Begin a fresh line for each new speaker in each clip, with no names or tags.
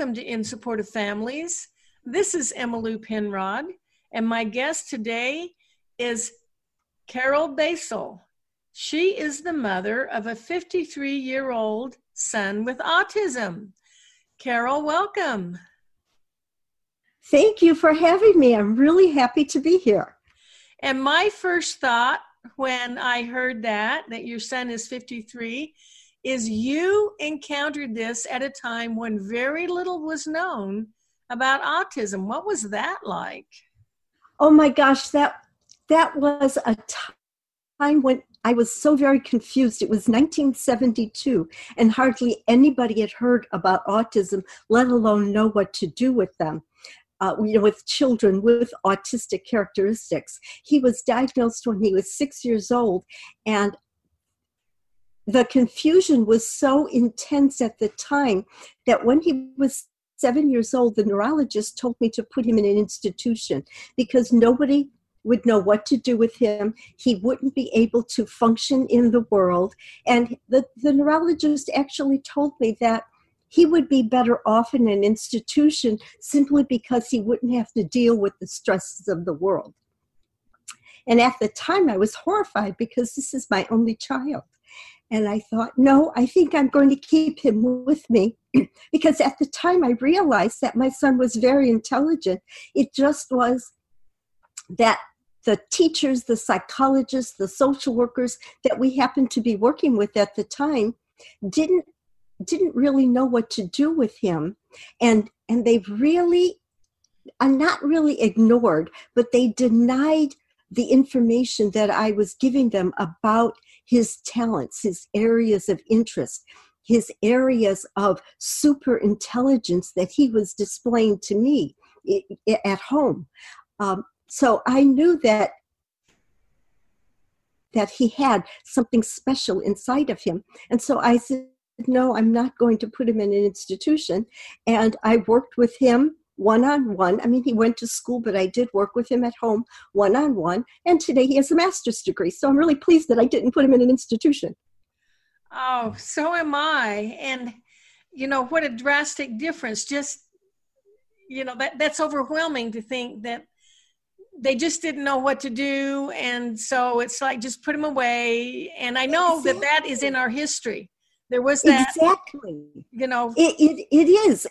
Welcome to In Support of Families. This is Emma Lou Penrod, and my guest today is Carol Basel. She is the mother of a 53 year old son with autism. Carol, welcome.
Thank you for having me. I'm really happy to be here.
And my first thought when I heard that, that your son is 53, is you encountered this at a time when very little was known about autism. What was that like?
Oh my gosh, that that was a time when I was so very confused. It was 1972, and hardly anybody had heard about autism, let alone know what to do with them. Uh, you know, with children with autistic characteristics. He was diagnosed when he was six years old, and the confusion was so intense at the time that when he was seven years old, the neurologist told me to put him in an institution because nobody would know what to do with him. He wouldn't be able to function in the world. And the, the neurologist actually told me that he would be better off in an institution simply because he wouldn't have to deal with the stresses of the world. And at the time, I was horrified because this is my only child. And I thought, no, I think I'm going to keep him with me because at the time I realized that my son was very intelligent. It just was that the teachers, the psychologists, the social workers that we happened to be working with at the time didn't didn't really know what to do with him and and they really are not really ignored but they denied the information that I was giving them about his talents, his areas of interest, his areas of super intelligence that he was displaying to me at home. Um, so I knew that that he had something special inside of him, and so I said, "No, I'm not going to put him in an institution." And I worked with him one on one. I mean, he went to school, but I did work with him at home one on one. And today he has a master's degree. So I'm really pleased that I didn't put him in an institution.
Oh, so am I. And, you know, what a drastic difference. Just, you know, that, that's overwhelming to think that they just didn't know what to do. And so it's like, just put him away. And I know exactly. that that is in our history. There was that.
Exactly.
You know,
it, it, it is.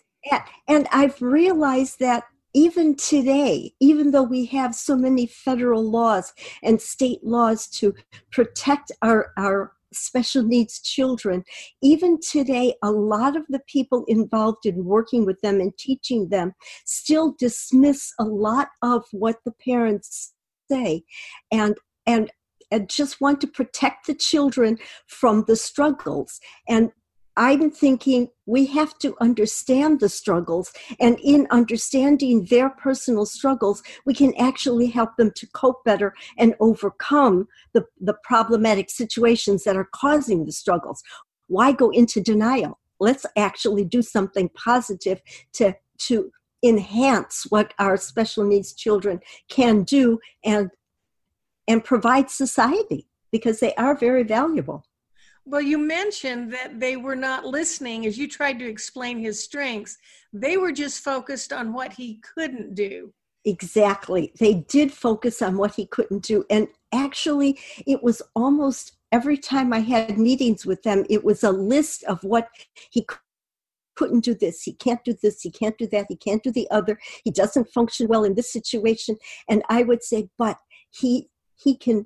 And I've realized that even today, even though we have so many federal laws and state laws to protect our, our special needs children, even today, a lot of the people involved in working with them and teaching them still dismiss a lot of what the parents say and and and just want to protect the children from the struggles. And I'm thinking we have to understand the struggles, and in understanding their personal struggles, we can actually help them to cope better and overcome the, the problematic situations that are causing the struggles. Why go into denial? Let's actually do something positive to, to enhance what our special needs children can do and, and provide society because they are very valuable.
Well, you mentioned that they were not listening as you tried to explain his strengths. They were just focused on what he couldn't do.
Exactly. They did focus on what he couldn't do. And actually, it was almost every time I had meetings with them, it was a list of what he couldn't do this, he can't do this, he can't do that, he can't do the other, he doesn't function well in this situation. And I would say, but he he can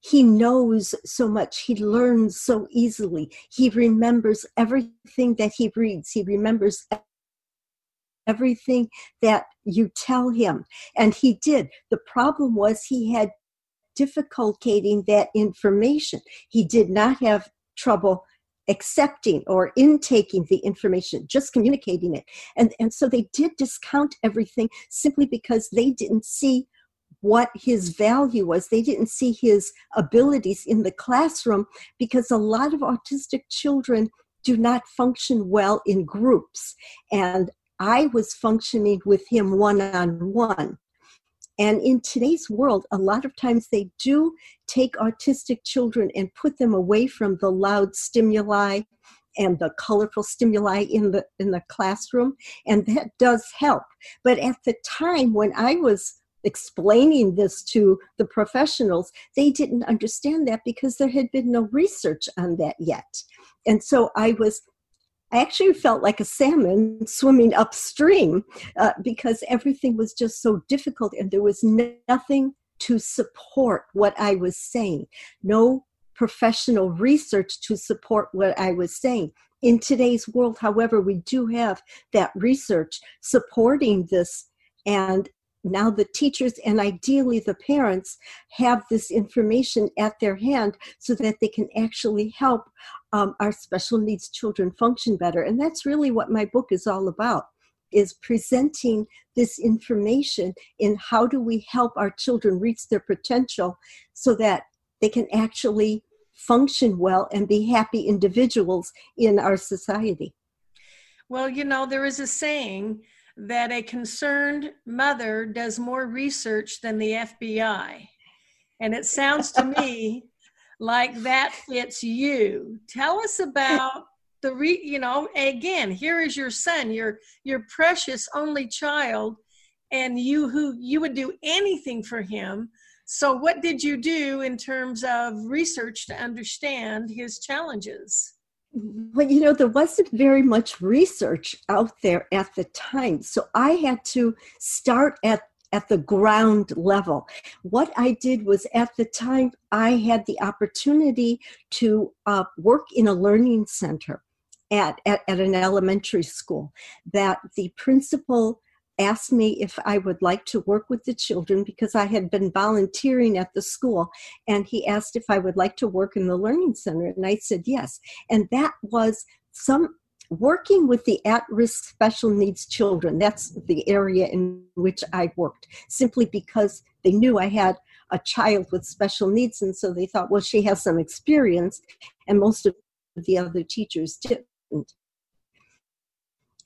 he knows so much. He learns so easily. He remembers everything that he reads. He remembers everything that you tell him. And he did. The problem was he had difficulty getting that information. He did not have trouble accepting or intaking the information, just communicating it. And, and so they did discount everything simply because they didn't see what his value was. They didn't see his abilities in the classroom because a lot of autistic children do not function well in groups. And I was functioning with him one on one. And in today's world, a lot of times they do take autistic children and put them away from the loud stimuli and the colorful stimuli in the in the classroom and that does help but at the time when i was explaining this to the professionals they didn't understand that because there had been no research on that yet and so i was I actually felt like a salmon swimming upstream uh, because everything was just so difficult and there was nothing to support what I was saying. No professional research to support what I was saying. In today's world, however, we do have that research supporting this and now the teachers and ideally the parents have this information at their hand so that they can actually help um, our special needs children function better. And that's really what my book is all about is presenting this information in how do we help our children reach their potential so that they can actually function well and be happy individuals in our society.
Well you know there is a saying that a concerned mother does more research than the FBI. And it sounds to me like that fits you. Tell us about the re, you know, again, here is your son, your your precious only child and you who you would do anything for him. So what did you do in terms of research to understand his challenges?
Well, you know, there wasn't very much research out there at the time. So I had to start at at the ground level. What I did was at the time I had the opportunity to uh, work in a learning center at, at, at an elementary school that the principal asked me if I would like to work with the children because I had been volunteering at the school. And he asked if I would like to work in the Learning Center. And I said yes. And that was some working with the at risk special needs children. That's the area in which I worked, simply because they knew I had a child with special needs. And so they thought, well, she has some experience. And most of the other teachers didn't.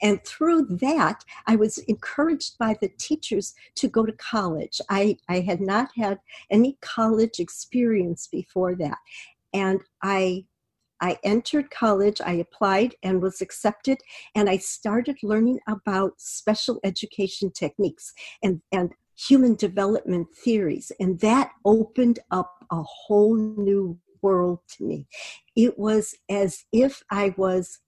And through that, I was encouraged by the teachers to go to college. I, I had not had any college experience before that. And I I entered college, I applied and was accepted, and I started learning about special education techniques and, and human development theories. And that opened up a whole new world to me. It was as if I was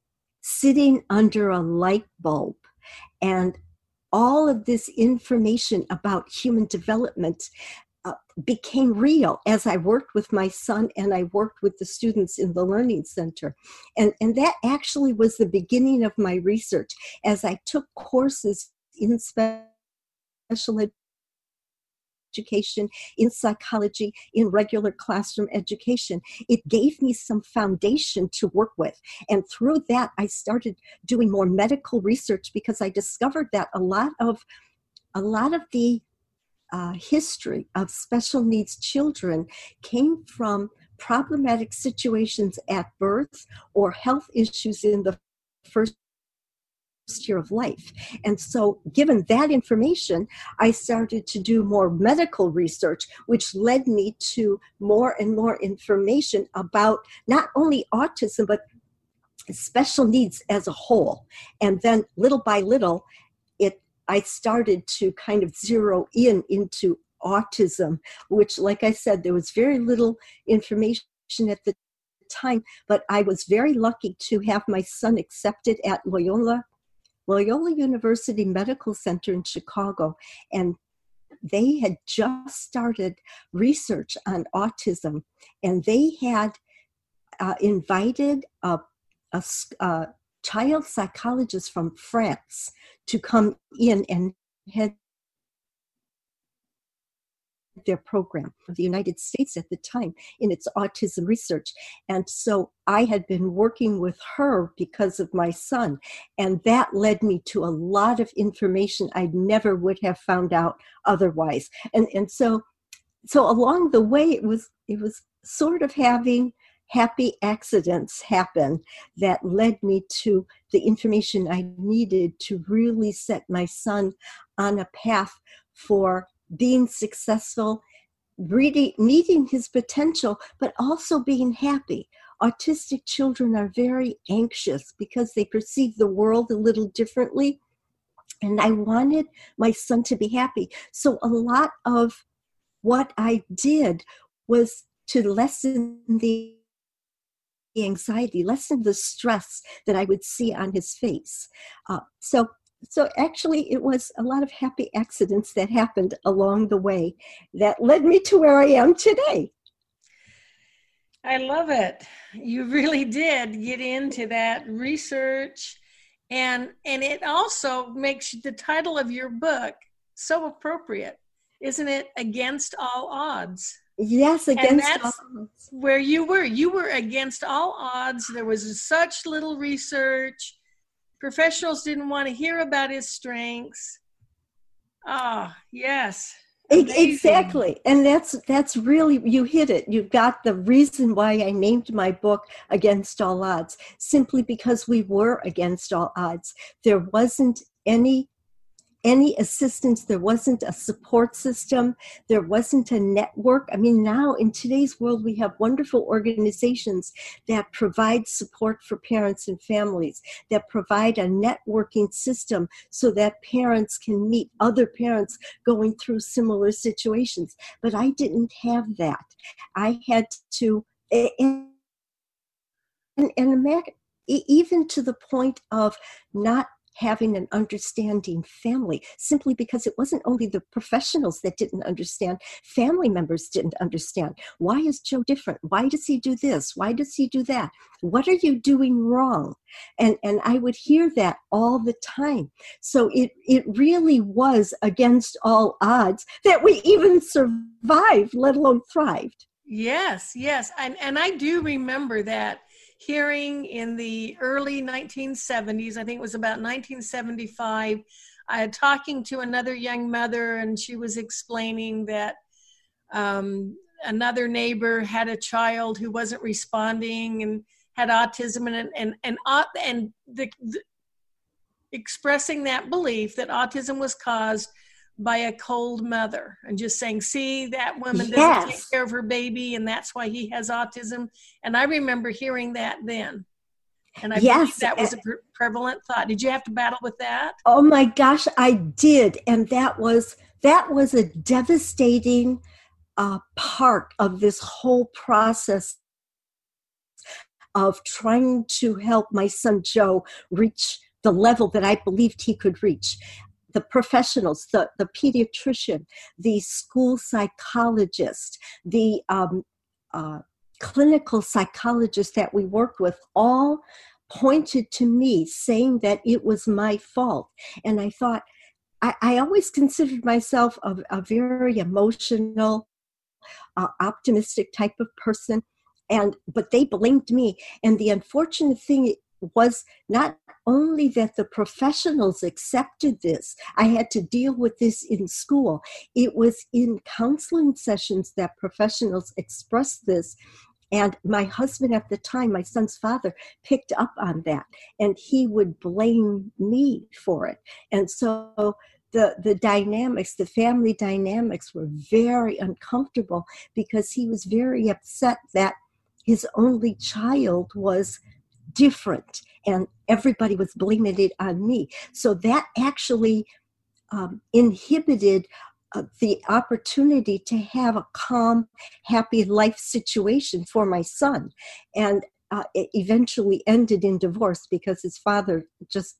sitting under a light bulb and all of this information about human development uh, became real as I worked with my son and I worked with the students in the Learning Center. And, and that actually was the beginning of my research as I took courses in special education, in psychology, in regular classroom education. It gave me some foundation to work with. And through that, I started doing more medical research because I discovered that a lot of a lot of the uh, history of special needs children came from problematic situations at birth or health issues in the first year of life. And so, given that information, I started to do more medical research, which led me to more and more information about not only autism, but special needs as a whole. And then, little by little, it I started to kind of zero in into autism, which, like I said, there was very little information at the time, but I was very lucky to have my son accepted at Loyola Loyola University Medical Center in Chicago, and they had just started research on autism, and they had uh, invited a, a, a child psychologist from France to come in and had their program of the United States at the time in its autism research. And so I had been working with her because of my son. And that led me to a lot of information I never would have found out otherwise. And, and so, so along the way, it was, it was sort of having happy accidents happen that led me to the information I needed to really set my son on a path for being successful, really meeting his potential, but also being happy. Autistic children are very anxious because they perceive the world a little differently. And I wanted my son to be happy. So a lot of what I did was to lessen the anxiety, lessen the stress that I would see on his face. Uh, so, so actually, it was a lot of happy accidents that happened along the way that led me to where I am today.
I love it. You really did get into that research and and it also makes the title of your book so appropriate. Isn't it against all odds?
Yes, against all
odds. Where you were. You were against all odds. There was such little research. Professionals didn't want to hear about his strengths. Ah, oh, yes.
Amazing. Exactly. And that's that's really you hit it. You've got the reason why I named my book Against All Odds, simply because we were against all odds. There wasn't any any assistance. There wasn't a support system. There wasn't a network. I mean, now in today's world, we have wonderful organizations that provide support for parents and families, that provide a networking system so that parents can meet other parents going through similar situations. But I didn't have that. I had to, and, and, even to the point of not having an understanding family simply because it wasn't only the professionals that didn't understand, family members didn't understand. Why is Joe different? Why does he do this? Why does he do that? What are you doing wrong? And and I would hear that all the time. So it it really was against all odds that we even survived, let alone thrived.
Yes, yes. And and I do remember that hearing in the early 1970s, I think it was about 1975, I had talking to another young mother, and she was explaining that um, another neighbor had a child who wasn't responding and had autism, and and and and, and the, the expressing that belief that autism was caused by a cold mother and just saying, see, that woman doesn't yes. take care of her baby and that's why he has autism. And I remember hearing that then. And I yes. that was a pre- prevalent thought. Did you have to battle with that?
Oh my gosh, I did. And that was that was a devastating uh, part of this whole process of trying to help my son Joe reach the level that I believed he could reach the professionals, the, the pediatrician, the school psychologist, the um, uh, clinical psychologist that we worked with, all pointed to me saying that it was my fault. And I thought, I, I always considered myself a, a very emotional, uh, optimistic type of person and but they blamed me and the unfortunate thing was not only that the professionals accepted this, I had to deal with this in school. It was in counseling sessions that professionals expressed this. And my husband at the time, my son's father, picked up on that and he would blame me for it. And so the, the dynamics, the family dynamics were very uncomfortable because he was very upset that his only child was different and everybody was blaming it on me. So that actually um, inhibited uh, the opportunity to have a calm happy life situation for my son. And uh, it eventually ended in divorce because his father just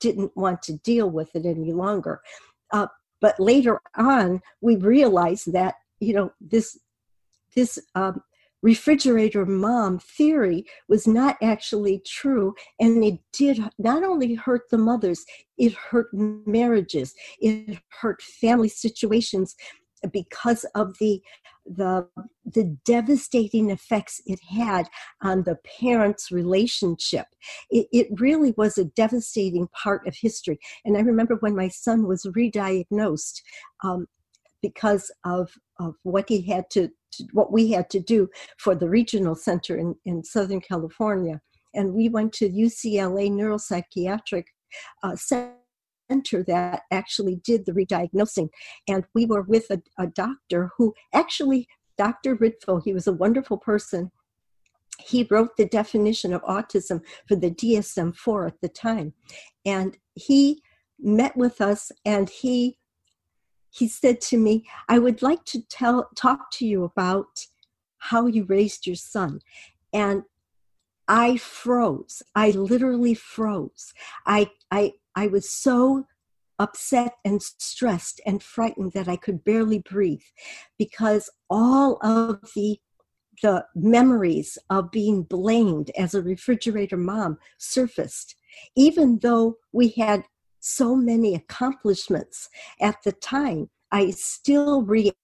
didn't want to deal with it any longer. Uh, but later on we realized that you know this this um, refrigerator mom theory was not actually true and it did not only hurt the mothers it hurt marriages it hurt family situations because of the the the devastating effects it had on the parents relationship. It, it really was a devastating part of history. And i remember when my son was re-diagnosed um, because of of what he had to, to, what we had to do for the regional center in, in southern california and we went to ucla neuropsychiatric uh, center that actually did the rediagnosing. And we were with a, a doctor who actually, Dr. Ritvo, he was a wonderful person. He wrote the definition of autism for the DSM 4 at the time. And he met with us and he he said to me, I would like to tell talk to you about how you raised your son. And I froze. I literally froze. I I I was so upset and stressed and frightened that I could barely breathe because all of the the memories of being blamed as a refrigerator mom surfaced even though we had so many accomplishments at the time i still reacted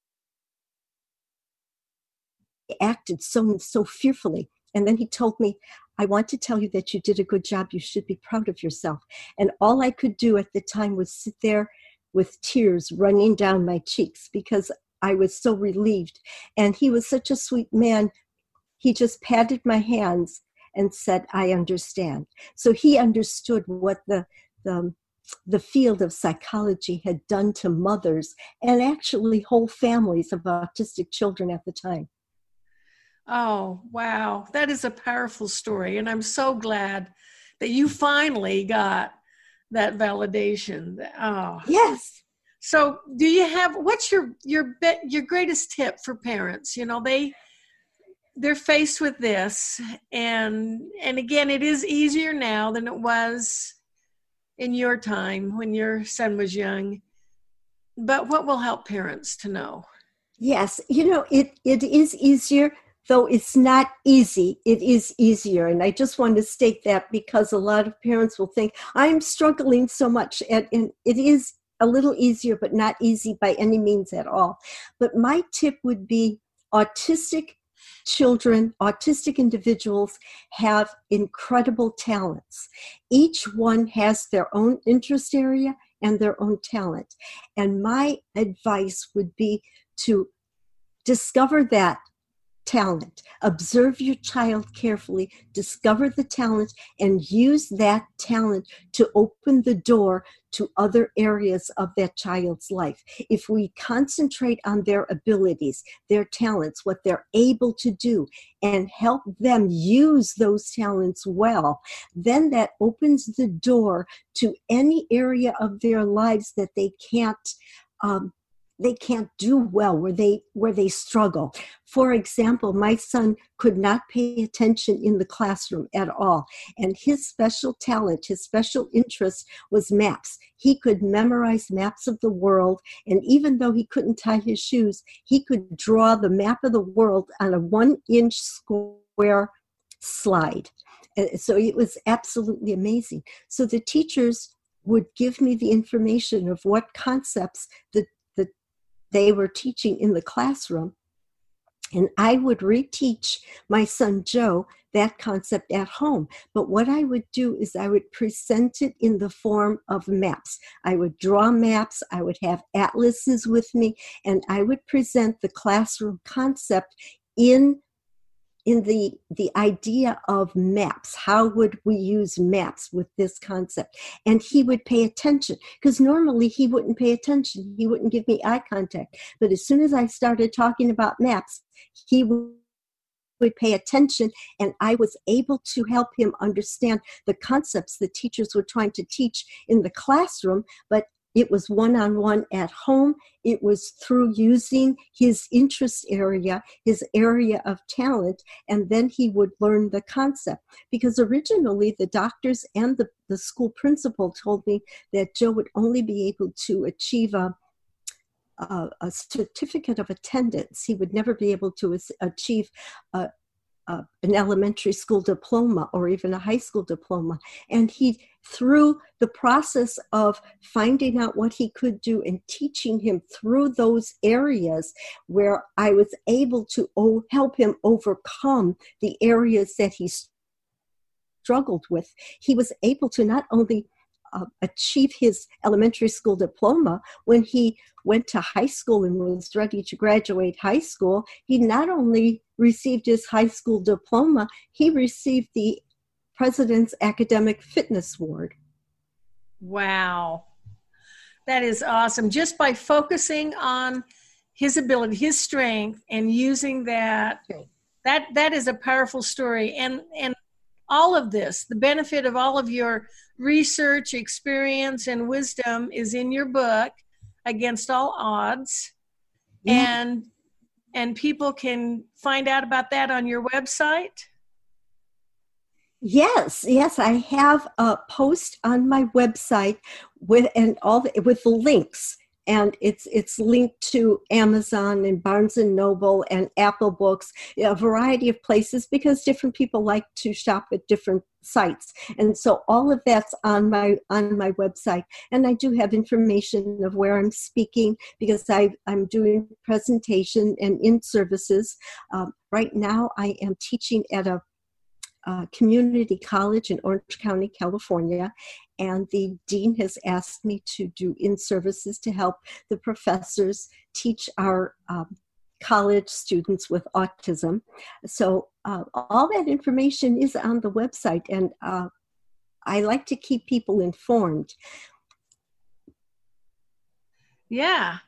so so fearfully and then he told me I want to tell you that you did a good job. You should be proud of yourself. And all I could do at the time was sit there with tears running down my cheeks because I was so relieved. And he was such a sweet man. He just patted my hands and said, I understand. So he understood what the, the, the field of psychology had done to mothers and actually whole families of autistic children at the time.
Oh, wow. That is a powerful story. And I'm so glad that you finally got that validation. Oh.
Yes.
So, do you have what's your your your greatest tip for parents? You know, they they're faced with this and and again, it is easier now than it was in your time when your son was young. But what will help parents to know?
Yes, you know, it it is easier though it's not easy, it is easier. And I just want to state that because a lot of parents will think, I'm struggling so much. And, and it is a little easier, but not easy by any means at all. But my tip would be autistic children, autistic individuals have incredible talents. Each one has their own interest area and their own talent. And my advice would be to discover that talent. Observe your child carefully, discover the talent, and use that talent to open the door to other areas of that child's life. If we concentrate on their abilities, their talents, what they're able to do, and help them use those talents well, then that opens the door to any area of their lives that they can't um, they can't do well where they where they struggle. For example my son could not pay attention in the classroom at all and his special talent his special interest was maps. He could memorize maps of the world and even though he couldn't tie his shoes he could draw the map of the world on a one inch square slide. So it was absolutely amazing. So the teachers would give me the information of what concepts the they were teaching in the classroom. And I would reteach my son Joe that concept at home. But what I would do is I would present it in the form of maps. I would draw maps, I would have atlases with me, and I would present the classroom concept in in the the idea of maps. How would we use maps with this concept? And he would pay attention because normally he wouldn't pay attention. He wouldn't give me eye contact. But as soon as i started talking about maps he would would pay attention and I was able to help him understand the concepts the teachers were trying to teach in the classroom, but it was one on one at home. It was through using his interest area, his area of talent, and then he would learn the concept. Because originally, the doctors and the, the school principal told me that Joe would only be able to achieve a a, certificate of attendance. He would never be able to achieve a, uh, an elementary school diploma or even a high school diploma. And he, through the process of finding out what he could do and teaching him through those areas where I was able to o- help him overcome the areas that he struggled with, he was able to not only uh, achieve his elementary school diploma when he went to high school and was ready to graduate high school he not only received his high school diploma he received the president's academic fitness award.
Wow. That is awesome. Just by focusing on his ability his strength and using that that that is a powerful story. And and all of this the benefit of all of your research, experience, and wisdom is in your book, Against All Odds. Yeah. And and people can find out about that on your website.
Yes, yes, I have a post on my website with and all the, with the links and it's it's linked to Amazon and Barnes and Noble and Apple Books, a variety of places because different people like to shop at different sites. And so all of that's on my on my website. And I do have information of where I'm speaking because I I'm doing presentation and in services. Um, right now, I am teaching at a uh, community college in Orange County, California, and the dean has asked me to do in services to help the professors teach our um, college students with autism. So uh, all that information is on the website, and uh, I like to keep people informed.
Yeah.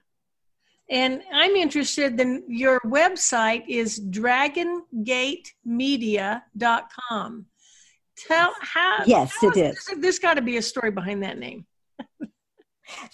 And I'm interested in your website is dragongatemedia.com. Tell how.
Yes,
how
it is.
is. There's got to be a story behind that name.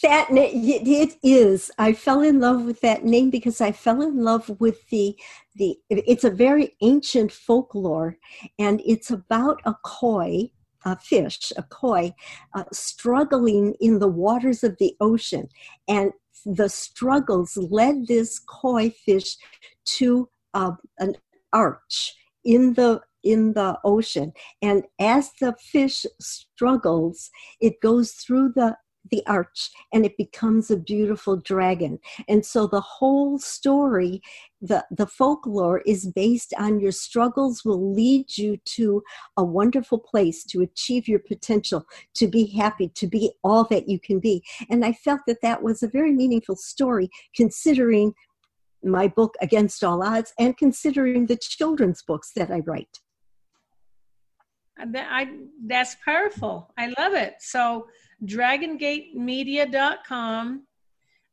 that it is. I fell in love with that name because I fell in love with the the. It's a very ancient folklore, and it's about a koi, a fish, a koi, uh, struggling in the waters of the ocean, and the struggles led this koi fish to uh, an arch in the in the ocean. And as the fish struggles it goes through the the arch and it becomes a beautiful dragon and so the whole story the the folklore is based on your struggles will lead you to a wonderful place to achieve your potential to be happy to be all that you can be and i felt that that was a very meaningful story considering my book against all odds and considering the children's books that i write uh,
that I that's powerful. I love it. So dragongatemedia.com.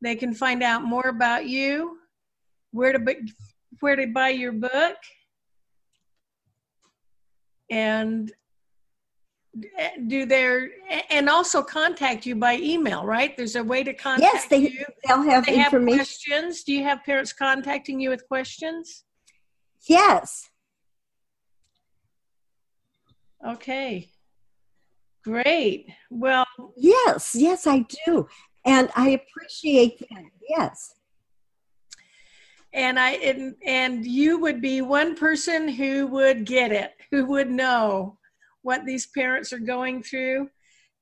They can find out more about you, where to where to buy your book, and do their and also contact you by email, right? There's a way to contact
yes, they,
you.
They'll have
they
information.
Have questions? Do you have parents contacting you with questions?
Yes.
Okay. Great. Well,
yes, yes, I do. And I appreciate that. Yes.
And I and, and you would be one person who would get it, who would know what these parents are going through.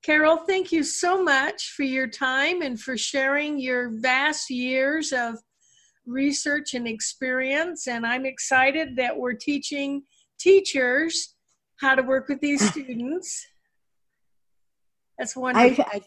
Carol, thank you so much for your time and for sharing your vast years of research and experience. And I'm excited that we're teaching teachers how to work with these students. That's wonderful. I, I,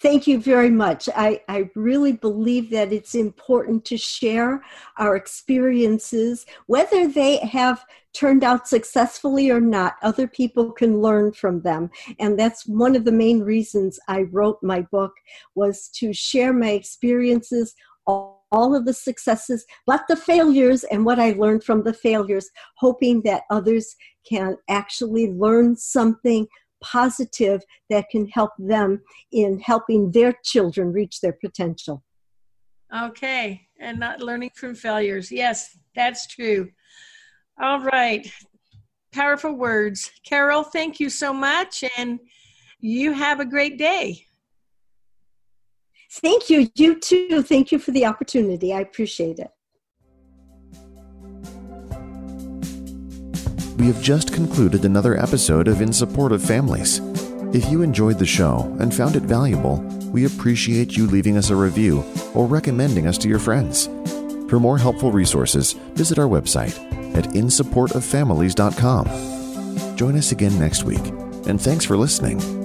thank you very much. I, I really believe that it's important to share our experiences, whether they have turned out successfully or not, other people can learn from them. And that's one of the main reasons I wrote my book was to share my experiences all, all of the successes, but the failures and what I learned from the failures, hoping that others can actually learn something positive that can help them in helping their children reach their potential.
Okay, and not learning from failures. Yes, that's true. All right, powerful words. Carol, thank you so much, and you have a great day.
Thank you. You too. Thank you for the opportunity. I appreciate it.
We have just concluded another episode of In Support of Families. If you enjoyed the show and found it valuable, we appreciate you leaving us a review or recommending us to your friends. For more helpful resources, visit our website at insupportoffamilies.com. Join us again next week, and thanks for listening.